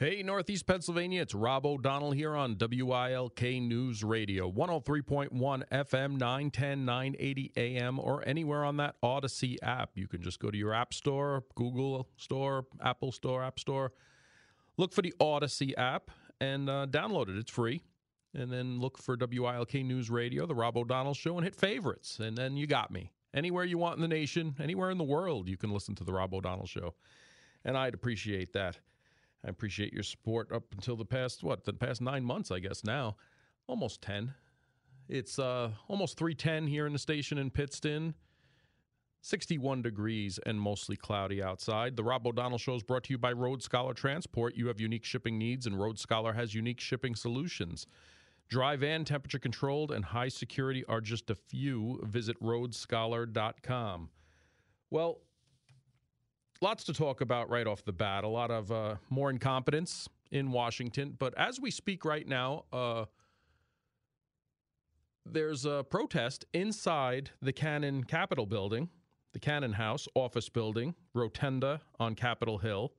Hey, Northeast Pennsylvania, it's Rob O'Donnell here on WILK News Radio, 103.1 FM, 910, 980 AM, or anywhere on that Audacy app. You can just go to your App Store, Google Store, Apple Store, App Store, look for the Audacy app and uh, download it. It's free. And then look for WILK News Radio, The Rob O'Donnell Show, and hit favorites. And then you got me. Anywhere you want in the nation, anywhere in the world, you can listen to The Rob O'Donnell Show. And I'd appreciate that. I appreciate your support up until the past what the past nine months, I guess now, almost ten. It's uh, almost three ten here in the station in Pittston. 61 degrees and mostly cloudy outside. The Rob O'Donnell Show is brought to you by Road Scholar Transport. You have unique shipping needs, and Road Scholar has unique shipping solutions. Dry van, temperature controlled, and high security are just a few. Visit roadscholar.com. Well, lots to talk about right off the bat. A lot of uh, more incompetence in Washington. But as we speak right now, uh, there's a protest inside the Cannon Capitol building, the Cannon House office building, rotunda on Capitol Hill,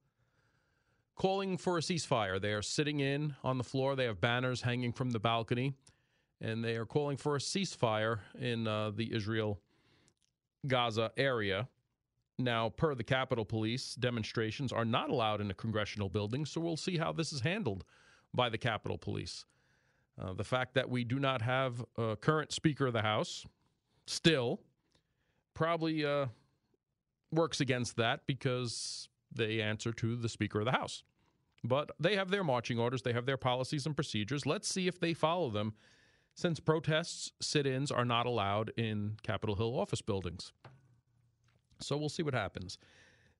calling for a ceasefire. They are sitting in on the floor. They have banners hanging from the balcony, and they are calling for a ceasefire in uh, the Israel Gaza area. Now, per the Capitol Police, demonstrations are not allowed in the congressional building, so we'll see how this is handled by the Capitol Police. Uh, the fact that we do not have a current Speaker of the House still probably uh, works against that because they answer to the Speaker of the House. But they have their marching orders, they have their policies and procedures. Let's see if they follow them since protests, sit ins are not allowed in Capitol Hill office buildings. So we'll see what happens.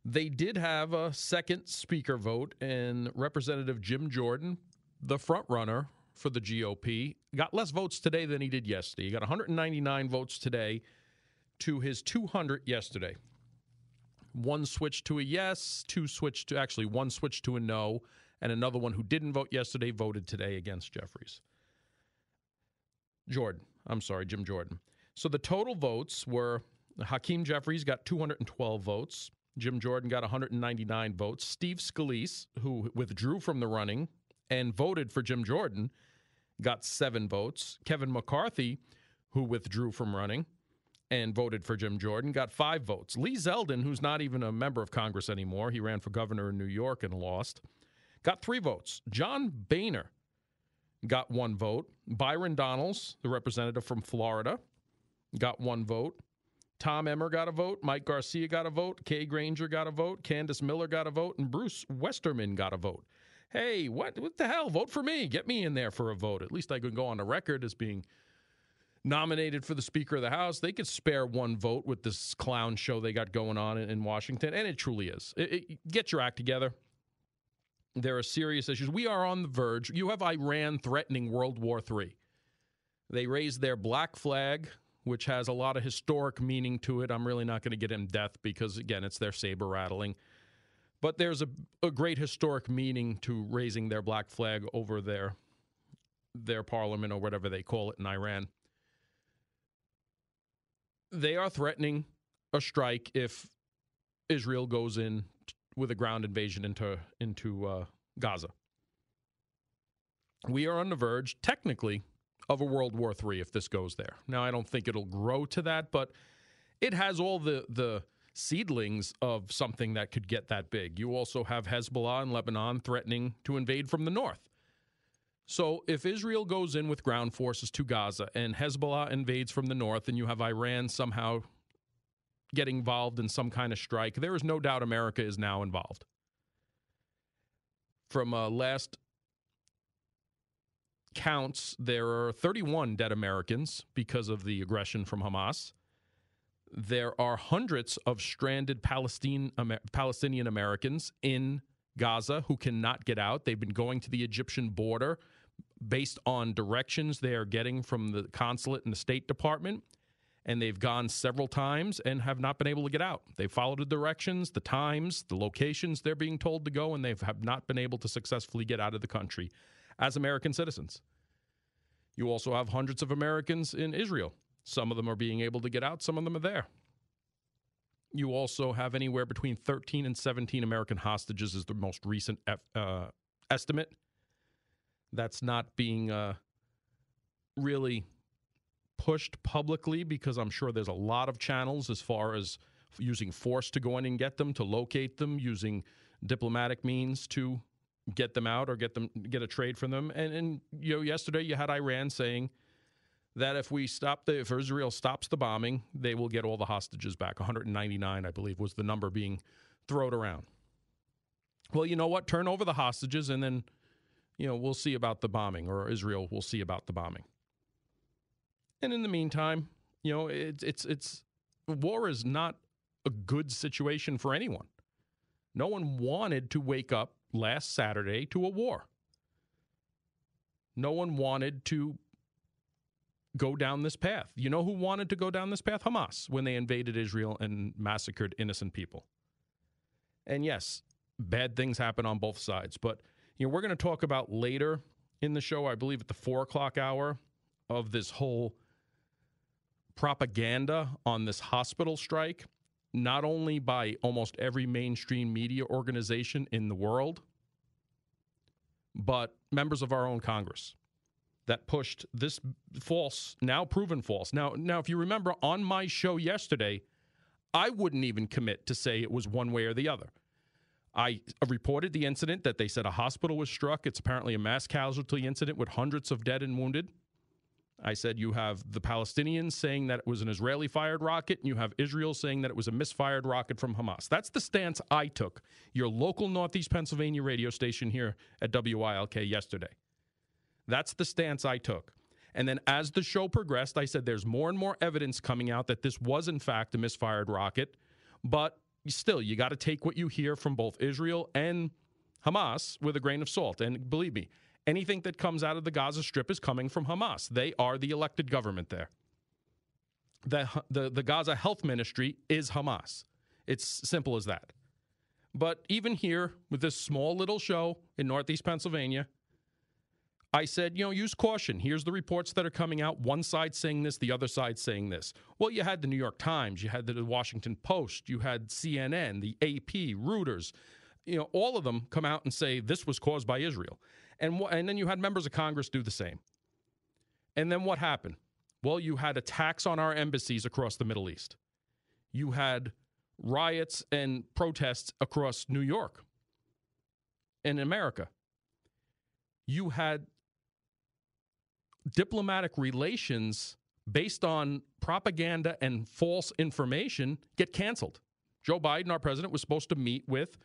They did have a second speaker vote, and Representative Jim Jordan, the front runner for the GOP, got less votes today than he did yesterday. He got 199 votes today to his 200 yesterday. One switched to a yes, two switched to actually one switched to a no, and another one who didn't vote yesterday voted today against Jeffries. Jordan, I'm sorry, Jim Jordan. So the total votes were Hakeem Jeffries got 212 votes. Jim Jordan got 199 votes. Steve Scalise, who withdrew from the running and voted for Jim Jordan, got seven votes. Kevin McCarthy, who withdrew from running and voted for Jim Jordan, got five votes. Lee Zeldin, who's not even a member of Congress anymore, he ran for governor in New York and lost, got three votes. John Boehner got one vote. Byron Donalds, the representative from Florida, got one vote. Tom Emmer got a vote. Mike Garcia got a vote. Kay Granger got a vote. Candice Miller got a vote. And Bruce Westerman got a vote. Hey, what, what the hell? Vote for me. Get me in there for a vote. At least I could go on the record as being nominated for the Speaker of the House. They could spare one vote with this clown show they got going on in, in Washington. And it truly is. It, it, get your act together. There are serious issues. We are on the verge. You have Iran threatening World War III. They raised their black flag which has a lot of historic meaning to it. I'm really not going to get in depth because, again, it's their saber rattling. But there's a, a great historic meaning to raising their black flag over their their parliament or whatever they call it in Iran. They are threatening a strike if Israel goes in with a ground invasion into into uh, Gaza. We are on the verge, technically, of a World War III if this goes there. Now, I don't think it'll grow to that, but it has all the the seedlings of something that could get that big. You also have Hezbollah in Lebanon threatening to invade from the north. So if Israel goes in with ground forces to Gaza and Hezbollah invades from the north and you have Iran somehow getting involved in some kind of strike, there is no doubt America is now involved. From uh, last counts, there are 31 dead Americans because of the aggression from Hamas. There are hundreds of stranded Palestine, Palestinian Americans in Gaza who cannot get out. They've been going to the Egyptian border based on directions they are getting from the consulate and the State Department. And they've gone several times and have not been able to get out. They followed the directions, the times, the locations they're being told to go, and they have not been able to successfully get out of the country as American citizens. You also have hundreds of Americans in Israel. Some of them are being able to get out, some of them are there. You also have anywhere between 13 and 17 American hostages, is the most recent uh, estimate. That's not being uh, really pushed publicly because I'm sure there's a lot of channels as far as using force to go in and get them, to locate them, using diplomatic means to get them out or get them get a trade from them. And, and you know, yesterday you had Iran saying that if we stop the if Israel stops the bombing, they will get all the hostages back. 199, I believe, was the number being thrown around. Well, you know what? Turn over the hostages, and then you know we'll see about the bombing, or Israel will see about the bombing. And in the meantime, you know, it's it's it's war is not a good situation for anyone. No one wanted to wake up last Saturday to a war. No one wanted to go down this path. You know who wanted to go down this path? Hamas, when they invaded Israel and massacred innocent people. And yes, bad things happen on both sides. But you know, we're going to talk about later in the show, I believe at the four o'clock hour, of this whole propaganda on this hospital strike not only by almost every mainstream media organization in the world, but members of our own Congress that pushed this false, now proven false. Now, now, if you remember on my show yesterday, I wouldn't even commit to say it was one way or the other. I reported the incident that they said a hospital was struck. It's apparently a mass casualty incident with hundreds of dead and wounded. I said you have the Palestinians saying that it was an Israeli fired rocket, and you have Israel saying that it was a misfired rocket from Hamas. That's the stance I took, your local Northeast Pennsylvania radio station here at WILK yesterday. That's the stance I took. And then as the show progressed, I said there's more and more evidence coming out that this was, in fact, a misfired rocket. But still, you got to take what you hear from both Israel and Hamas with a grain of salt. And believe me, anything that comes out of the Gaza Strip is coming from Hamas. They are the elected government there. The, the, the Gaza Health Ministry is Hamas. It's simple as that. But even here, with this small little show in Northeast Pennsylvania, I said, you know, use caution. Here's the reports that are coming out. One side saying this, the other side saying this. Well, you had the New York Times, you had the Washington Post, you had CNN, the AP, Reuters, you know, all of them come out and say this was caused by Israel. And, and then you had members of Congress do the same. And then what happened? Well, you had attacks on our embassies across the Middle East. You had riots and protests across New York and America. You had diplomatic relations based on propaganda and false information get canceled. Joe Biden, our president, was supposed to meet with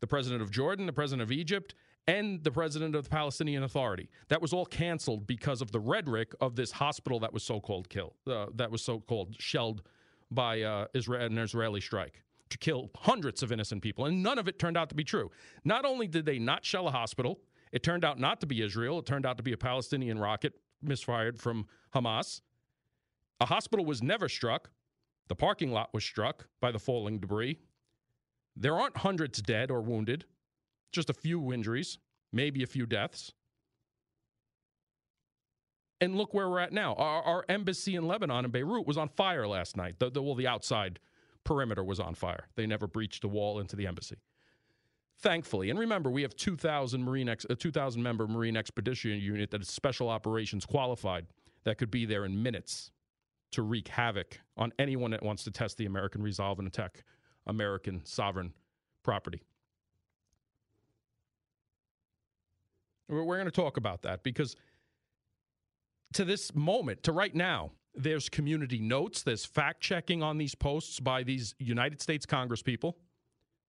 the president of Jordan, the president of Egypt, and the president of the Palestinian Authority. That was all canceled because of the rhetoric of this hospital that was so-called killed, uh, that was so-called shelled by uh, Israel, an Israeli strike to kill hundreds of innocent people, and none of it turned out to be true. Not only did they not shell a hospital, it turned out not to be Israel. It turned out to be a Palestinian rocket misfired from Hamas. A hospital was never struck. The parking lot was struck by the falling debris. There aren't hundreds dead or wounded just a few injuries, maybe a few deaths. And look where we're at now. Our, our embassy in Lebanon in Beirut was on fire last night. The, the, well, the outside perimeter was on fire. They never breached a wall into the embassy. Thankfully, and remember, we have 2,000 Marine ex, uh, a 2,000 member Marine Expedition Unit that is special operations qualified that could be there in minutes to wreak havoc on anyone that wants to test the American resolve and attack American sovereign property. We're going to talk about that because to this moment, to right now, there's community notes, there's fact checking on these posts by these United States Congress people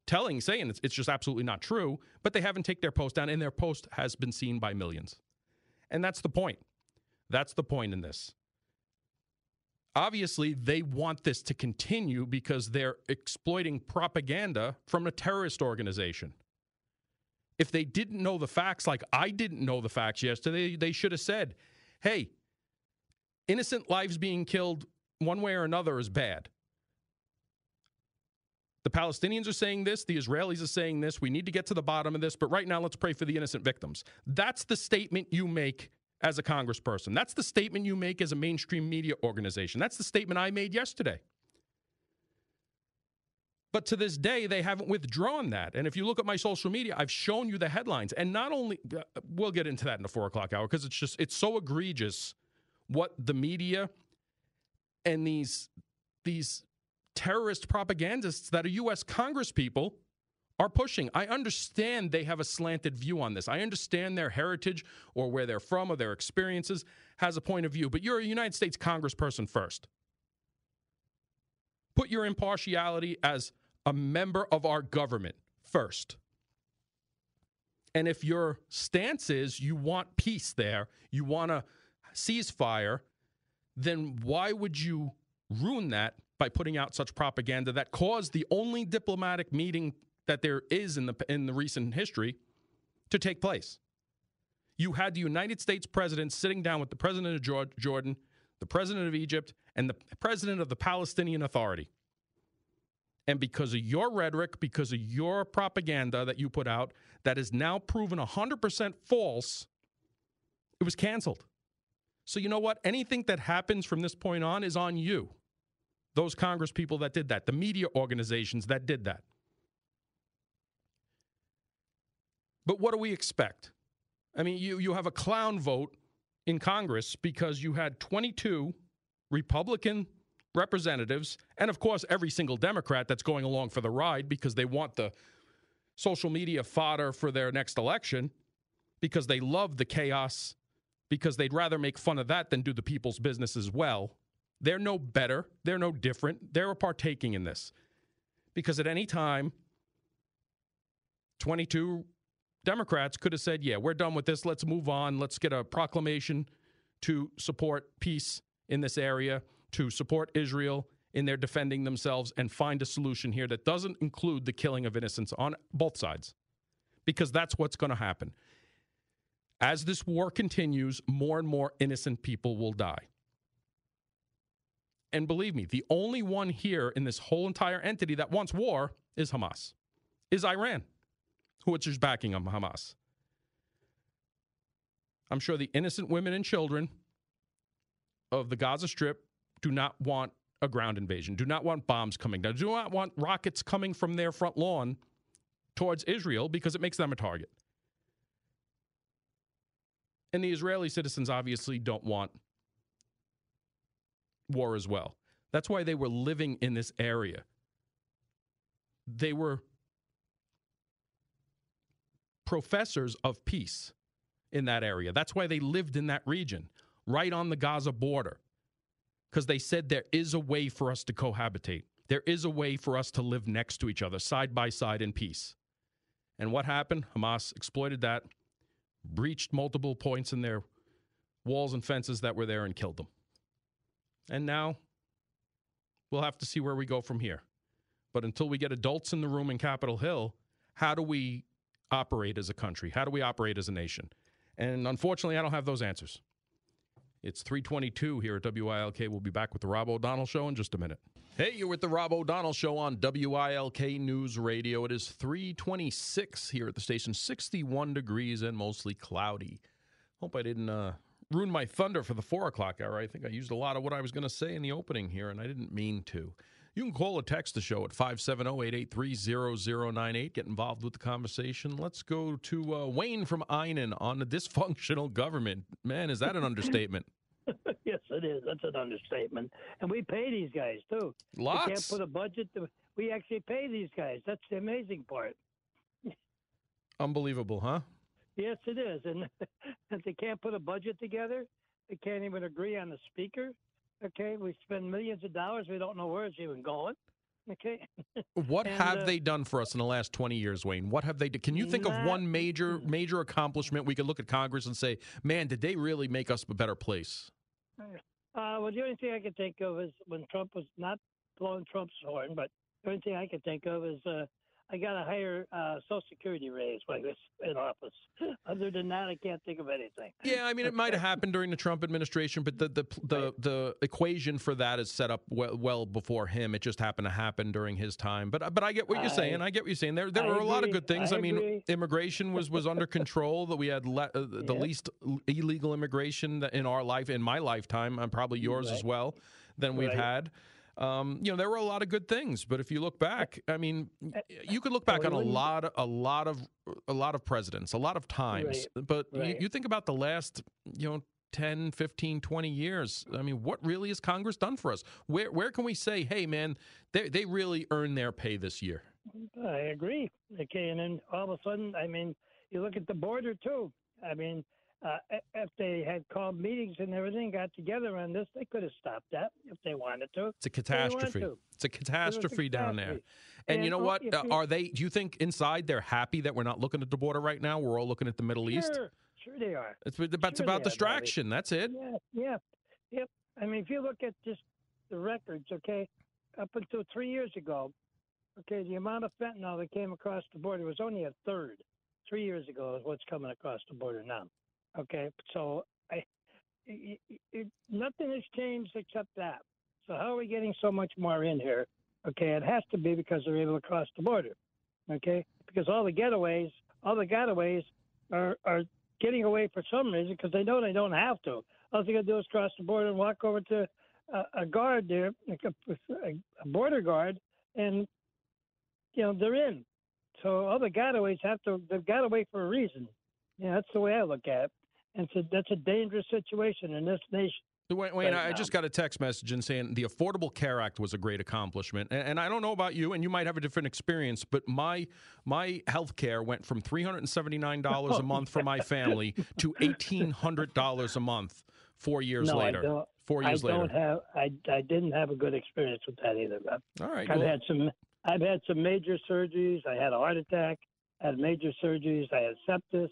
telling, saying it's, it's just absolutely not true, but they haven't taken their post down, and their post has been seen by millions. And that's the point. That's the point in this. Obviously, they want this to continue because they're exploiting propaganda from a terrorist organization. If they didn't know the facts, like I didn't know the facts yesterday, they should have said, hey, innocent lives being killed one way or another is bad. The Palestinians are saying this, the Israelis are saying this. We need to get to the bottom of this, but right now let's pray for the innocent victims. That's the statement you make as a congressperson. That's the statement you make as a mainstream media organization. That's the statement I made yesterday. But to this day, they haven't withdrawn that. And if you look at my social media, I've shown you the headlines. And not only, uh, we'll get into that in the four o'clock hour because it's just, it's so egregious what the media and these, these terrorist propagandists that are U.S. Congress people are pushing. I understand they have a slanted view on this. I understand their heritage or where they're from or their experiences has a point of view, but you're a United States congressperson first. Put your impartiality as a member of our government first. And if your stance is you want peace there, you want a ceasefire, then why would you ruin that by putting out such propaganda that caused the only diplomatic meeting that there is in the in the recent history to take place. You had the United States president sitting down with the president of Jordan, the president of Egypt, and the president of the Palestinian Authority. And because of your rhetoric, because of your propaganda that you put out, that is now proven 100% false, it was canceled. So, you know what? Anything that happens from this point on is on you. Those Congress people that did that, the media organizations that did that. But what do we expect? I mean, you, you have a clown vote in Congress because you had 22 Republican representatives, and of course, every single Democrat that's going along for the ride because they want the social media fodder for their next election because they love the chaos, because they'd rather make fun of that than do the people's business as well. They're no better. They're no different. They're partaking in this. Because at any time, 22 Democrats could have said, yeah, we're done with this. Let's move on. Let's get a proclamation to support peace in this area, to support Israel in their defending themselves, and find a solution here that doesn't include the killing of innocents on both sides. Because that's what's going to happen. As this war continues, more and more innocent people will die. And believe me, the only one here in this whole entire entity that wants war is Hamas, is Iran which is backing them, Hamas. I'm sure the innocent women and children of the Gaza Strip do not want a ground invasion, do not want bombs coming down, do not want rockets coming from their front lawn towards Israel because it makes them a target. And the Israeli citizens obviously don't want war as well. That's why they were living in this area. They were professors of peace in that area. That's why they lived in that region, right on the Gaza border, because they said there is a way for us to cohabitate. There is a way for us to live next to each other, side by side in peace. And what happened? Hamas exploited that, breached multiple points in their walls and fences that were there, and killed them. And now we'll have to see where we go from here. But until we get adults in the room in Capitol Hill, how do we operate as a country? How do we operate as a nation? And unfortunately, I don't have those answers. It's 322 here at WILK. We'll be back with the Rob O'Donnell Show in just a minute. Hey, you're with the Rob O'Donnell Show on WILK News Radio. It is 326 here at the station, 61 degrees and mostly cloudy. Hope I didn't uh, ruin my thunder for the 4 o'clock hour. I think I used a lot of what I was going to say in the opening here, and I didn't mean to. You can call or text the show at 570-883-0098. Get involved with the conversation. Let's go to uh, Wayne from Einan on the dysfunctional government. Man, is that an understatement? yes, it is. That's an understatement. And we pay these guys, too. Lots. We can't put a budget. To, we actually pay these guys. That's the amazing part. Unbelievable, huh? Yes, it is. And they can't put a budget together, they can't even agree on the speaker. Okay, we spend millions of dollars. We don't know where it's even going. Okay. what and, have uh, they done for us in the last 20 years, Wayne? What have they done? Can you think not, of one major major accomplishment we could look at Congress and say, "Man, did they really make us a better place?" Uh, well, the only thing I can think of is when Trump was not blowing Trump's horn, but the only thing I can think of is uh, I got a higher uh, Social Security raise when I was in office. Other than that, I can't think of anything. Yeah, I mean, it might have happened during the Trump administration, but the the the, right. the equation for that is set up well, well, before him. It just happened to happen during his time. But but I get what you're saying. I get what you're saying. There there I were agree. a lot of good things. I, I mean, immigration was was under control. That we had le- uh, the yeah. least illegal immigration in our life in my lifetime, and probably yours right. as well, than we've right. had. Um, you know, there were a lot of good things, but if you look back, I mean, you could look back on a lot, of, a lot of, a lot of presidents, a lot of times. Right. But Right. You, you think about the last, you know, 10, 15, 20 years. I mean, what really has Congress done for us? Where where can we say, hey, man, they they really earned their pay this year? I agree. Okay, and then all of a sudden, I mean, you look at the border too. I mean, uh, if they had called meetings and everything, got together on this, they could have stopped that if they wanted to. It's a They didn't want catastrophe. It's a catastrophe down there. catastrophe. And, you know oh, what? Uh, you- are they? Do you think inside they're happy that we're not looking at the border right now? We're all looking at the Middle East. Sure, sure they are. It's about, it's Sure about they are, distraction. That's it. Yeah, yeah, yep. I mean, if you look at just the records, okay, up until three years ago, okay, the amount of fentanyl that came across the border was only a third. Three years ago is what's coming across the border now. Okay, so I, it, it, nothing has changed except that. So how are we getting so much more in here? Okay, it has to be because they're able to cross the border. Okay, because all the getaways, all the getaways are are getting away for some reason because they know they don't have to. All they got to do is cross the border and walk over to a, a guard there, like a, a border guard, and you know they're in. So all the gotaways have to. They've got away for a reason. Yeah, that's the way I look at it. And so that's a dangerous situation in this nation. Wayne, Wayne right I just got a text message and saying the Affordable Care Act was a great accomplishment, and, and I don't know about you, and you might have a different experience, but my my health care went from three hundred and seventy nine dollars a month for my family to eighteen hundred dollars a month four years no, later. I don't. Four years I later. don't have. I I didn't have a good experience with that either. Bob. All right. I've well, had some. I've had some major surgeries. I had a heart attack. I had major surgeries. I had sepsis.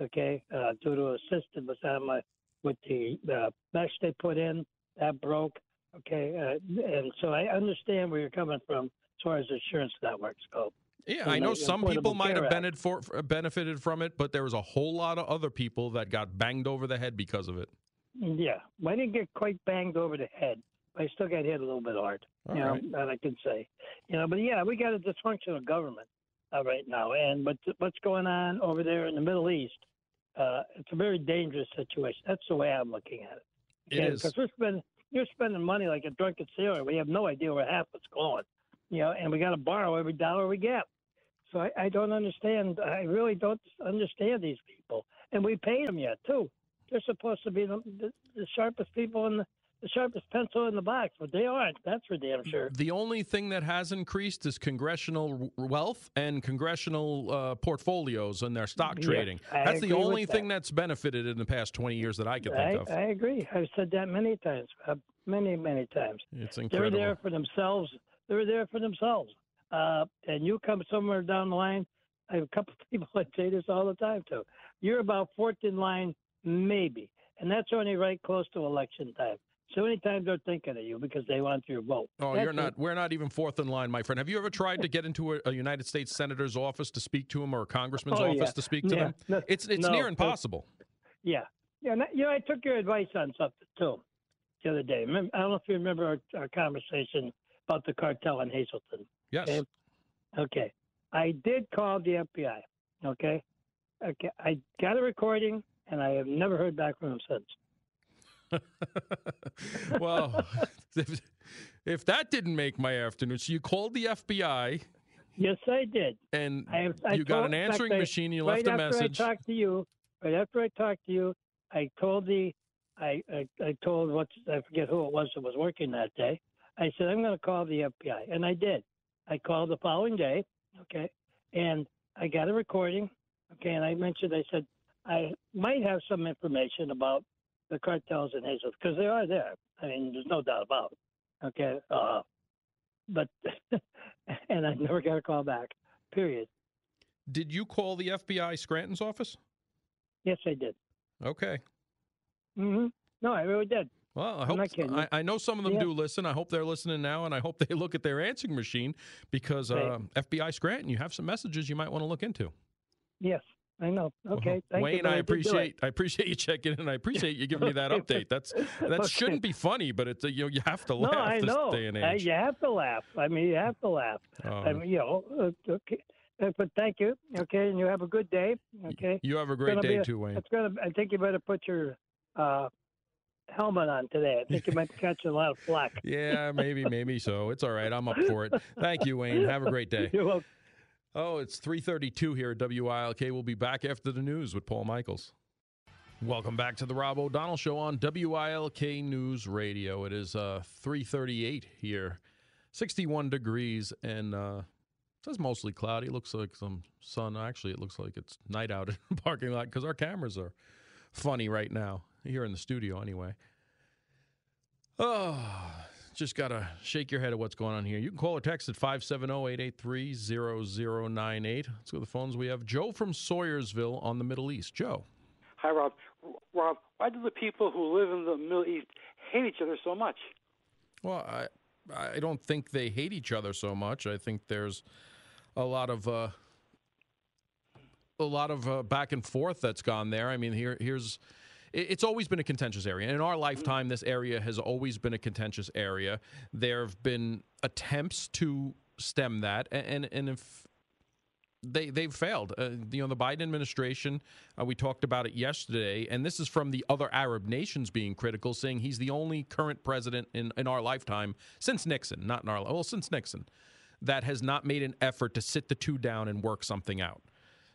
Okay, uh, due to a was on my with the uh, mesh they put in that broke. Okay, uh, and so I understand where you're coming from as far as insurance networks go. yeah, I know some people might have benefited, for, for- benefited from it, but there was a whole lot of other people that got banged over the head because of it. Yeah, well, I didn't get quite banged over the head, but I still got hit a little bit hard. All you right. know, that I can say. You know, but yeah, we got a dysfunctional government uh, right now, and but what's going on over there in the Middle East? Uh, it's a very dangerous situation. That's the way I'm looking at it. It because we're spending you're spending money like a drunken sailor. We have no idea where half it's going. You know, and we got to borrow every dollar we get. So I, I don't understand. I really don't understand these people, and we paid them yet too. They're supposed to be the, the, the sharpest people in the, the sharpest pencil in the box, but they aren't. That's for damn sure. The only thing that has increased is congressional wealth and congressional uh, portfolios and their stock trading. I That's the only thing that. that's benefited in the past 20 years that I can I, think of. I agree. I've said that many times, uh, many, many times. it's incredible. They're there for themselves. They're there for themselves. Uh, and you come somewhere down the line. I have a couple of people that say this all the time too. You're about fourth in line, maybe, and that's only right close to election time. So anytime they're thinking of you because they want your vote. Oh, That's you're it. not. We're not even fourth in line, my friend. Have you ever tried to get into a, a United States senator's office to speak to him or a congressman's Oh, office yeah. to speak to Yeah. them? No, It's it's no, near no. impossible. Yeah, yeah. and that- You know, I took your advice on something too the other day. I don't know if you remember our, our conversation about the cartel in Hazleton. Yes. Okay. Okay. I did call the FBI. Okay. Okay. I got a recording, and I have never heard back from them since. well, if, if that didn't make my afternoon, so you called the FBI Yes, I did. and I, I you got an in fact, answering machine. You right left a message. Right after. I talked to you, right after I talked to you, I told the, I, I, I told what I forget who it was that was working that day. I said I'm going to call the FBI, and I did. I called the following day, okay, and I got a recording, okay, and I mentioned I said I might have some information about the cartels in Hazel because they are there. I mean, there's no doubt about it. Okay, uh, but and I never got a call back. Period. Did you call the FBI Scranton's office? Yes, I did. Okay. Mm-hmm. No, I really did. Well, I hope I, I know some of them Yeah. do listen. I hope they're listening now, and I hope they look at their answering machine because Right. uh, FBI Scranton, you have some messages you might want to look into. Yes, I know. Okay, Well, thank Wayne, I did do it. appreciate I appreciate you checking in. I appreciate you giving me that update. That's that Okay. shouldn't be funny, but it's a, you know you have to laugh. No, I this know. day and Uh, age. you have to laugh. I mean, you have to laugh. Um, I mean, you know. Uh, okay, Uh, but thank you. Okay, and you have a good day. Okay. you have a great day a- too, Wayne. It's gonna. I think you better put your uh, helmet on today. I think you might be catching a lot of flack. yeah, maybe, maybe so. It's all right. I'm up for it. Thank you, Wayne. Have a great day. You're welcome. Oh, it's 332 here at WILK. We'll be back after the news with Paul Michaels. Welcome back to the Rob O'Donnell Show on WILK News Radio. It is uh, 338 here, 61 degrees, and uh, it's mostly cloudy. It looks like some sun. Actually, it looks like it's night out in the parking lot because our cameras are funny right now, here in the studio anyway. Oh, just got to shake your head at what's going on here. You can call or text at 570-883-0098. Let's go to the phones. We have Joe from Swoyersville on the Middle East. Joe. Hi, Rob. Rob, why do the people who live in the Middle East hate each other so much? Well, I I don't think they hate each other so much. I think there's a lot of uh, a lot of uh, back and forth that's gone there. I mean, here here's it's always been a contentious area. In our lifetime, this area has always been a contentious area. There have been attempts to stem that, and and if they they've failed. Uh, you know, the Biden administration. Uh, we talked about it yesterday, and this is from the other Arab nations being critical, saying he's the only current president in in our lifetime since Nixon, not in our well since Nixon, that has not made an effort to sit the two down and work something out.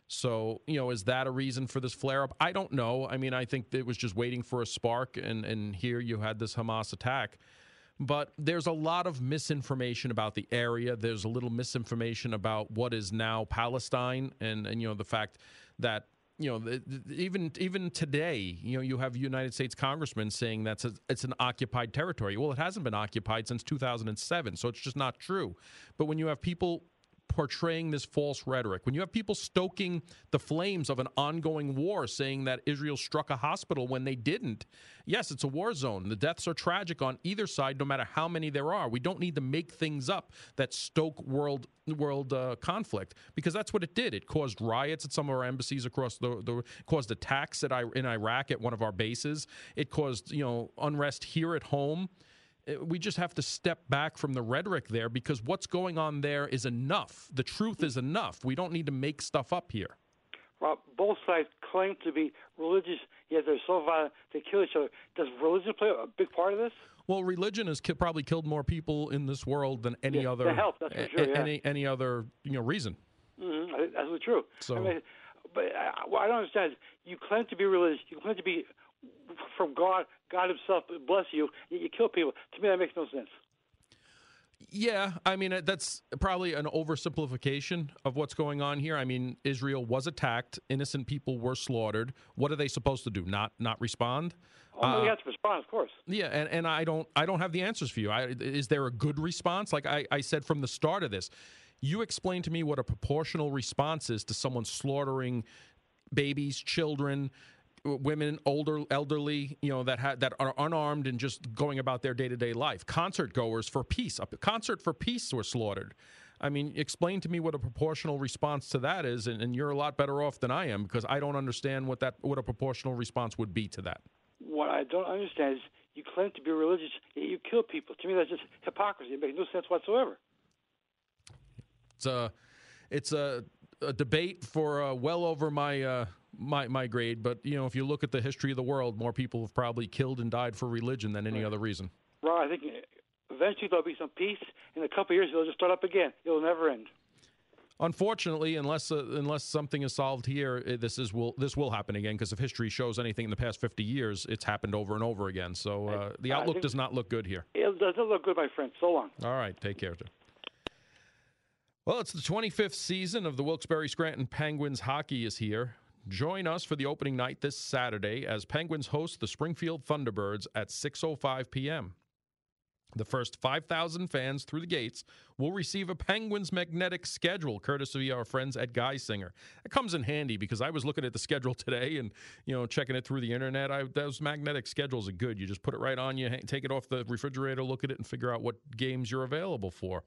So, you know, is that a reason for this flare up? I don't know. I mean, I think it was just waiting for a spark, and, and here you had this Hamas attack. But there's a lot of misinformation about the area. There's a little misinformation about what is now Palestine, and, and you know, the fact that you know, even even today, you know, you have United States congressmen saying that's a, it's an occupied territory. Well, it hasn't been occupied since 2007, so it's just not true. But when you have people portraying this false rhetoric, when you have people stoking the flames of an ongoing war, saying that Israel struck a hospital when they didn't, yes, it's a war zone. The deaths are tragic on either side, no matter how many there are. We don't need to make things up that stoke world world uh, conflict because that's what it did. It caused riots at some of our embassies across the, the caused attacks at in Iraq at one of our bases. It caused you know unrest here at home. Uh, we just have to step back from the rhetoric there because what's going on there is enough. The truth is enough. We don't need to make stuff up here. Well, both sides claim to be religious, yet they're so violent they kill each other. Does religion play a big part of this? Well, religion has ki- probably killed more people in this world than any yeah, other help, that's for sure, a- yeah. any any other you know reason. Mm-hmm. That's true. So, I mean, but I, what I don't understand is you claim to be religious, you claim to be from God, God Himself bless you, you kill people. To me, that makes no sense. Yeah, I mean that's probably an oversimplification of what's going on here. I mean, Israel was attacked, innocent people were slaughtered. What are they supposed to do? Not not respond? Oh, uh, you have to respond, of course. Yeah, and, and I don't I don't have the answers for you. I, is there a good response? Like I, I said from the start of this, you explain to me what a proportional response is to someone slaughtering babies, children, women, older, elderly, you know, that ha- that are unarmed and just going about their day to day life. Concert goers for peace, a concert for peace were slaughtered. I mean, explain to me what a proportional response to that is, and, and, you're a lot better off than I am because I don't understand what that what a proportional response would be to that. What I don't understand is you claim to be religious, yet you kill people. To me, that's just hypocrisy. It makes no sense whatsoever. It's a, it's a, a debate for uh, well over my. Uh, my my grade, but you know, if you look at the history of the world, more people have probably killed and died for religion than any right. other reason. Well, I think eventually there'll be some peace. In a couple of years, it'll just start up again. It'll never end. Unfortunately, unless uh, unless something is solved here, uh, this is will this will happen again. Because if history shows anything in the past fifty years, it's happened over and over again. So uh, the outlook does not look good here. It doesn't look good, my friend. So long. All right, take care. Well, it's the 25th season of the Wilkes-Barre Scranton Penguins hockey is here. Join us for the opening night this Saturday as Penguins host the Springfield Thunderbirds at 6:05 p.m. The first 5,000 fans through the gates will receive a Penguins magnetic schedule, courtesy of our friends at Geisinger. It comes in handy because I was looking at the schedule today and you know checking it through the internet. I, those magnetic schedules are good. You just put it right on, you take it off the refrigerator, look at it, and figure out what games you're available for.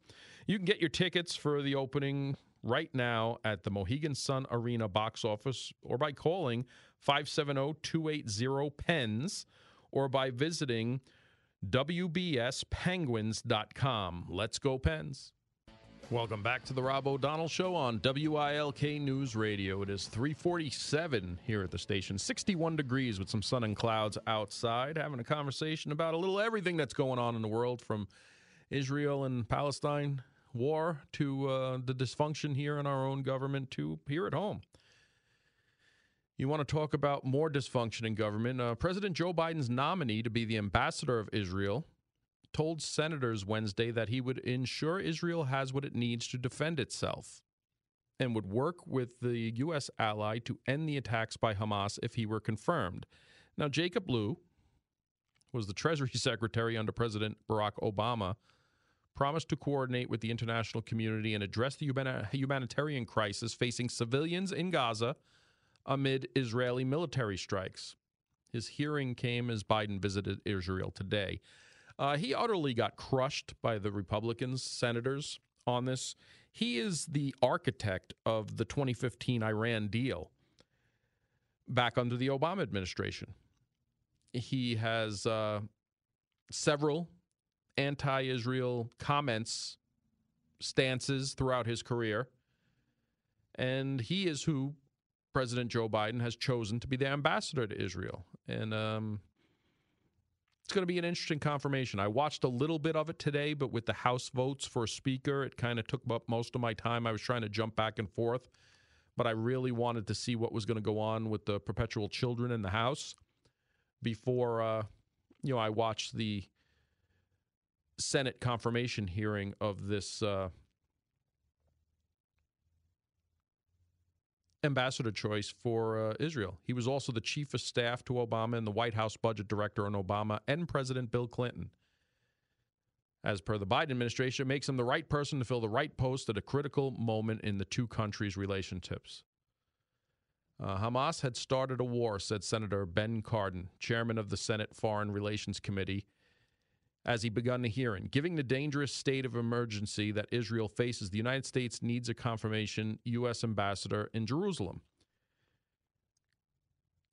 You can get your tickets for the opening right now at the Mohegan Sun Arena box office or by calling 570 280 PENS or by visiting WBSPenguins.com. Let's go, Pens. Welcome back to the Rob O'Donnell Show on WILK News Radio. It is 347 here at the station, 61 degrees with some sun and clouds outside, having a conversation about a little everything that's going on in the world from Israel and Palestine war to uh, the dysfunction here in our own government to here at home. You want to talk about more dysfunction in government? Uh, President Joe Biden's nominee to be the ambassador of Israel told senators Wednesday that he would ensure Israel has what it needs to defend itself and would work with the U.S. ally to end the attacks by Hamas if he were confirmed. Now, Jacob Lew was the Treasury Secretary under President Barack Obama, promised to coordinate with the international community and address the humanitarian crisis facing civilians in Gaza amid Israeli military strikes. His hearing came as Biden visited Israel today. Uh, he utterly got crushed by the Republicans, senators on this. He is the architect of the 2015 Iran deal back under the Obama administration. He has uh, several anti Israel comments, stances throughout his career. And he is who President Joe Biden has chosen to be the ambassador to Israel. And um, it's going to be an interesting confirmation. I watched a little bit of it today, but with the House votes for a speaker, it kind of took up most of my time. I was trying to jump back and forth, but I really wanted to see what was going to go on with the perpetual children in the House before, uh, you know, I watched the Senate confirmation hearing of this uh, ambassador choice for uh, Israel. He was also the chief of staff to Obama and the White House budget director on Obama and President Bill Clinton. As per the Biden administration, makes him the right person to fill the right post at a critical moment in the two countries' relationships. Uh, Hamas had started a war, said Senator Ben Cardin, chairman of the Senate Foreign Relations Committee, as he begun the hearing. Giving the dangerous state of emergency that Israel faces, the United States needs a confirmation U.S. ambassador in Jerusalem.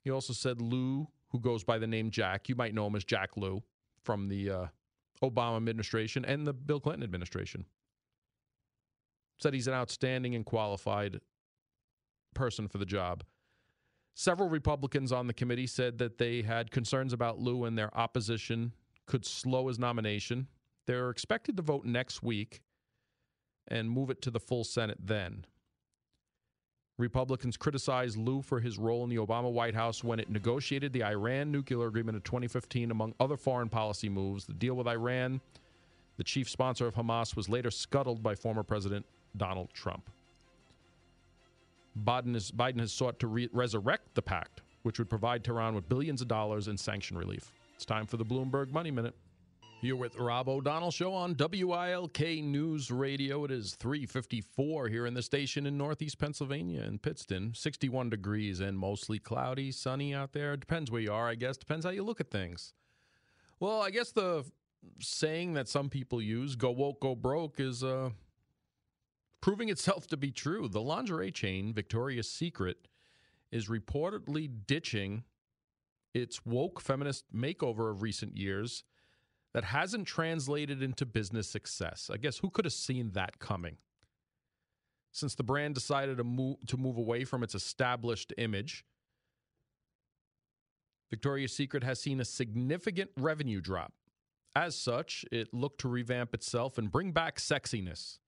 He also said Lew, who goes by the name Jack, you might know him as Jack Lew from the uh, Obama administration and the Bill Clinton administration, said he's an outstanding and qualified person for the job. Several Republicans on the committee said that they had concerns about Lew and their opposition could slow his nomination. They're expected to vote next week and move it to the full Senate then. Republicans criticized Lew for his role in the Obama White House when it negotiated the Iran nuclear agreement of 2015, among other foreign policy moves. The deal with Iran, the chief sponsor of Hamas, was later scuttled by former President Donald Trump. Biden, is, Biden has sought to re- resurrect the pact, which would provide Tehran with billions of dollars in sanction relief. It's time for the Bloomberg Money Minute. You're with Rob O'Donnell Show on WILK News Radio. It is 354 here in the station in Northeast Pennsylvania in Pittston. 61 degrees and mostly cloudy, sunny out there. Depends where you are, I guess. Depends how you look at things. Well, I guess the saying that some people use, go woke, go broke, is uh, proving itself to be true. The lingerie chain, Victoria's Secret, is reportedly ditching its woke feminist makeover of recent years that hasn't translated into business success. I guess who could have seen that coming? Since the brand decided to move to move away from its established image, Victoria's Secret has seen a significant revenue drop. As such, it looked to revamp itself and bring back sexiness.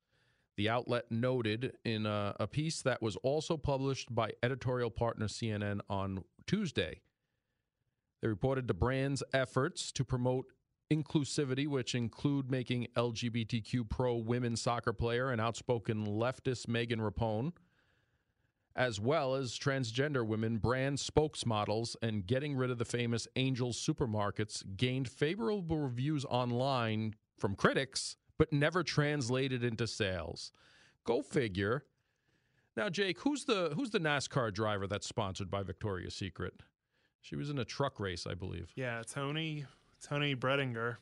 The outlet noted in a, a piece that was also published by editorial partner CNN on Tuesday they reported the brand's efforts to promote inclusivity, which include making LGBTQ pro women soccer player and outspoken leftist Megan Rapinoe, as well as transgender women brand spokesmodels and getting rid of the famous Angel supermarkets, gained favorable reviews online from critics, but never translated into sales. Go figure. Now, Jake, who's the who's the NASCAR driver that's sponsored by Victoria's Secret? She was in a truck race, I believe. Yeah, Toni Toni Breidinger.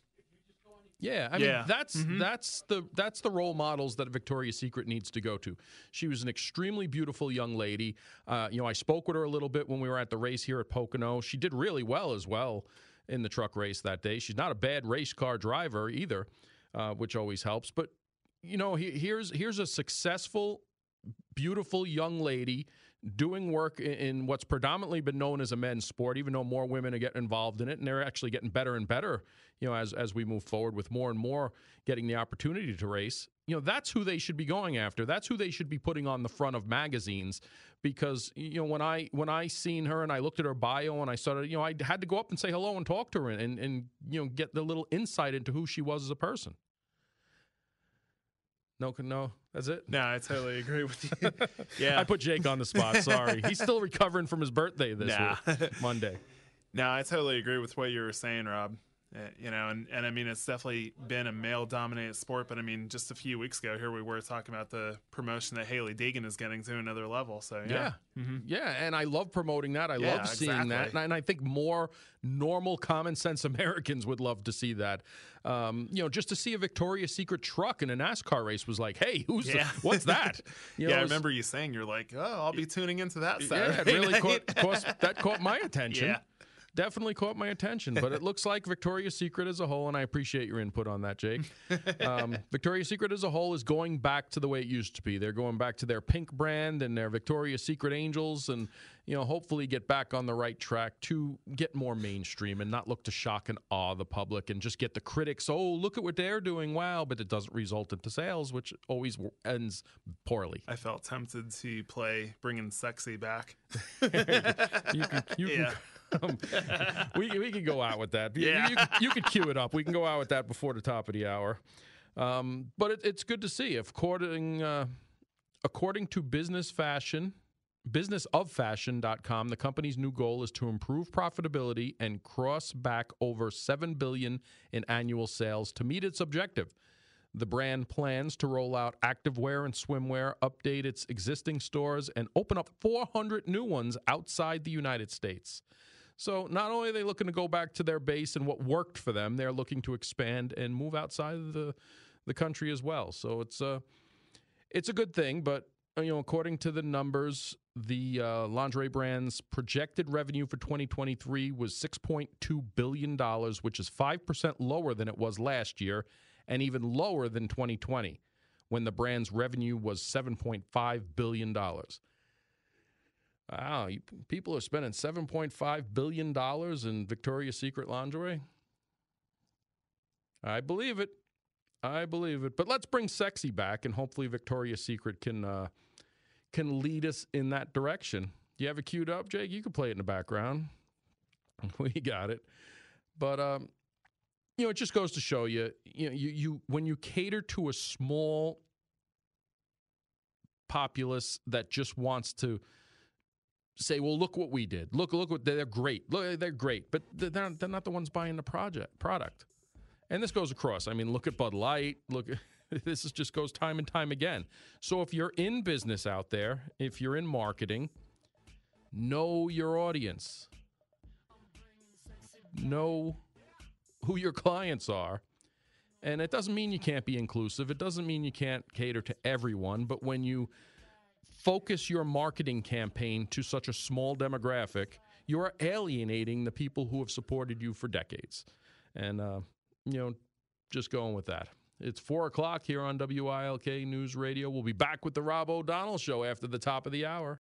Yeah, I mean that's mm-hmm. that's the that's the role models that Victoria's Secret needs to go to. She was an extremely beautiful young lady. Uh, you know, I spoke with her a little bit when we were at the race here at Pocono. She did really well as well in the truck race that day. She's not a bad race car driver either, uh, which always helps. But you know, he, here's here's a successful, beautiful young lady doing work in, what's predominantly been known as a men's sport, even though more women are getting involved in it, and they're actually getting better and better. You know, as as we move forward with more and more getting the opportunity to race. You know, that's who they should be going after. That's who they should be putting on the front of magazines because you know when I when I seen her and I looked at her bio and I started, you know, I had to go up and say hello and talk to her and, and you know get the little insight into who she was as a person. No, no, that's it. No, I totally agree with you. yeah, I put Jake on the spot. Sorry, he's still recovering from his birthday this Nah. week, Monday. no, I totally agree with what you were saying, Rob. Uh, you know, and, and I mean, it's definitely been a male dominated sport, but I mean, just a few weeks ago, here we were talking about the promotion that Hailie Deegan is getting to another level. So, yeah. Yeah. Yeah. And I love promoting that. I Yeah, love seeing that. And I, and I think more normal, common sense Americans would love to see that. Um, you know, just to see a Victoria's Secret truck in a NASCAR race was like, hey, who's the- what's that? You yeah, know, I remember you saying, you're like, oh, I'll be tuning into that Yeah, it really caught, caught that caught my attention. Yeah. Definitely caught my attention, but it looks like Victoria's Secret as a whole, and I appreciate your input on that, Jake. Um, Victoria's Secret as a whole is going back to the way it used to be. They're going back to their pink brand and their Victoria's Secret Angels, and you know, hopefully get back on the right track to get more mainstream and not look to shock and awe the public and just get the critics. Oh, look at what they're doing! Wow, but it doesn't result into sales, which always ends poorly. I felt tempted to play bringing sexy back. You can, you can Yeah. Um, we we can go out with that. You- Yeah. you, you could cue it up. We can go out with that before the top of the hour. Um, but it, it's good to see. According uh, according to Business Fashion, businessoffashion.com, the company's new goal is to improve profitability and cross back over 7 billion in annual sales to meet its objective. The brand plans to roll out activewear and swimwear, update its existing stores, and open up 400 new ones outside the United States. So not only are they looking to go back to their base and what worked for them, they're looking to expand and move outside of the the country as well. So it's a it's a good thing, but uh, you know, according to the numbers, the uh, lingerie brand's projected revenue for 2023 was 6.2 billion dollars, which is five percent lower than it was last year, and even lower than 2020, when the brand's revenue was 7.5 billion dollars. Wow, you, people are spending 7.5 billion dollars in Victoria's Secret lingerie. I believe it. I believe it. But let's bring sexy back, and hopefully Victoria's Secret can uh, can lead us in that direction. You have it queued up, Jake? You can play it in the background. We got it. But um, you know, it just goes to show you, you know, you, you when you cater to a small populace that just wants to say, "Well, look what we did. Look, look what they're great. Look, they're great." But they're not, they're not the ones buying the project product. And this goes across. I mean, look at Bud Light. Look, this is just goes time and time again. So if you're in business out there, if you're in marketing, know your audience. Know who your clients are. And it doesn't mean you can't be inclusive. It doesn't mean you can't cater to everyone. But when you focus your marketing campaign to such a small demographic, you are alienating the people who have supported you for decades. And, uh, you know, just going with that. It's four o'clock here on WILK News Radio. We'll be back with the Rob O'Donnell Show after the top of the hour.